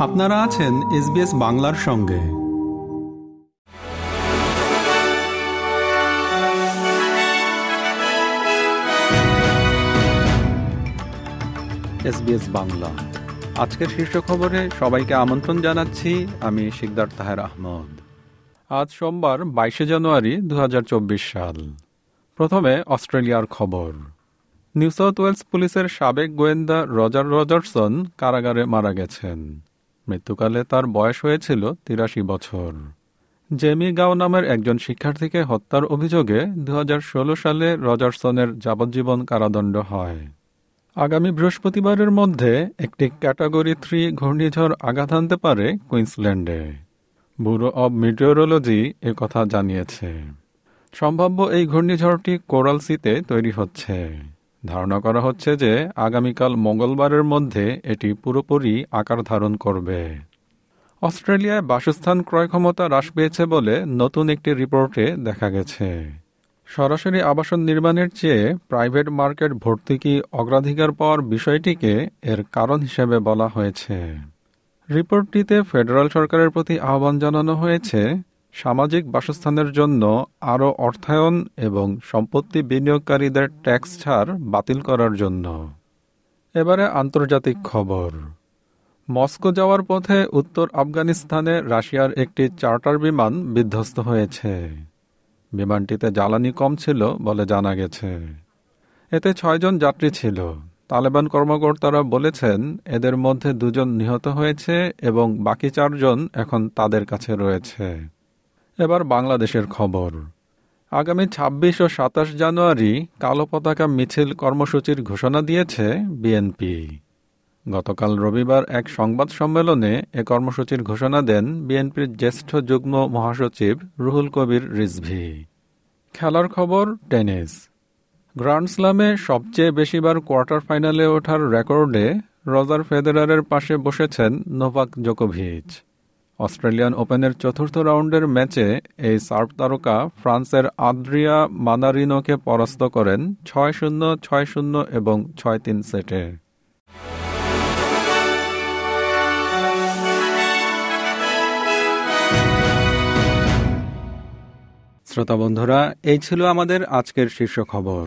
আপনারা আছেন এসবিএস বাংলার সঙ্গে। এসবিএস বাংলা। আজকের শীর্ষ খবরে সবাইকে আমন্ত্রণ জানাচ্ছি, আমি শিকদার তাহের আহমদ। আজ সোমবার, বাইশে জানুয়ারি দু হাজার চব্বিশ সাল। প্রথমে অস্ট্রেলিয়ার খবর। নিউ সাউথ ওয়েলস পুলিশের সাবেক গোয়েন্দা রজার রজারসন কারাগারে মারা গেছেন। মৃত্যুকালে তার বয়স হয়েছিল তিরাশি বছর। জেমি গাও নামের একজন শিক্ষার্থীকে হত্যার অভিযোগে দু হাজার ষোলো সালে রজারসনের যাবজ্জীবন কারাদণ্ড হয়। আগামী বৃহস্পতিবারের মধ্যে একটি ক্যাটাগরি থ্রি ঘূর্ণিঝড় আঘাত আনতে পারে কুইন্সল্যান্ডে। ব্যুরো অব মিটিওরোলজি কথা জানিয়েছে। সম্ভাব্য এই ঘূর্ণিঝড়টি কোরাল সিতে তৈরি হচ্ছে। ধারণা করা হচ্ছে যে আগামীকাল মঙ্গলবারের মধ্যে এটি পুরোপুরি আকার ধারণ করবে। অস্ট্রেলিয়ায় বাসস্থান ক্রয় ক্ষমতা হ্রাস পেয়েছে বলে নতুন একটি রিপোর্টে দেখা গেছে। সরাসরি আবাসন নির্মাণের চেয়ে প্রাইভেট মার্কেট ভর্তুকি অগ্রাধিকার পাওয়ার বিষয়টিকে এর কারণ হিসেবে বলা হয়েছে। রিপোর্টটিতে ফেডারাল সরকারের প্রতি আহ্বান জানানো হয়েছে সামাজিক বাসস্থানের জন্য আরও অর্থায়ন এবং সম্পত্তি বিনিয়োগকারীদের ট্যাক্স ছাড় বাতিল করার জন্য। এবারে আন্তর্জাতিক খবর। মস্কো যাওয়ার পথে উত্তর আফগানিস্তানে রাশিয়ার একটি চার্টার বিমান বিধ্বস্ত হয়েছে। বিমানটিতে জ্বালানি কম ছিল বলে জানা গেছে। এতে ছয়জন যাত্রী ছিল। তালেবান কর্মকর্তারা বলেছেন, এদের মধ্যে দুজন নিহত হয়েছে এবং বাকি চারজন এখন তাদের কাছে রয়েছে। এবার বাংলাদেশের খবর। আগামী ২৬ ও সাতাশ জানুয়ারি কালো পতাকা মিছিল কর্মসূচির ঘোষণা দিয়েছে বিএনপি। গতকাল রবিবার এক সংবাদ সম্মেলনে এ কর্মসূচির ঘোষণা দেন বিএনপির জ্যেষ্ঠ যুগ্ম মহাসচিব রুহুল কবির রিজভি। খেলার খবর, টেনিস। গ্র্যান্ড স্লামে সবচেয়ে বেশিবার কোয়ার্টার ফাইনালে ওঠার রেকর্ডে রজার ফেদারারের পাশে বসেছেন নোভাক জোকোভিচ। অস্ট্রেলিয়ান ওপেনের চতুর্থ রাউন্ডের ম্যাচে এই সার্ভ তারকা ফ্রান্সের আদ্রিয়া মানারিনোকে পরাস্ত করেন ছয় শূন্য ছয় শূন্য এবং ছয় তিন সেটে। শ্রোতা বন্ধুরা, এই ছিল আমাদের আজকের শীর্ষ খবর।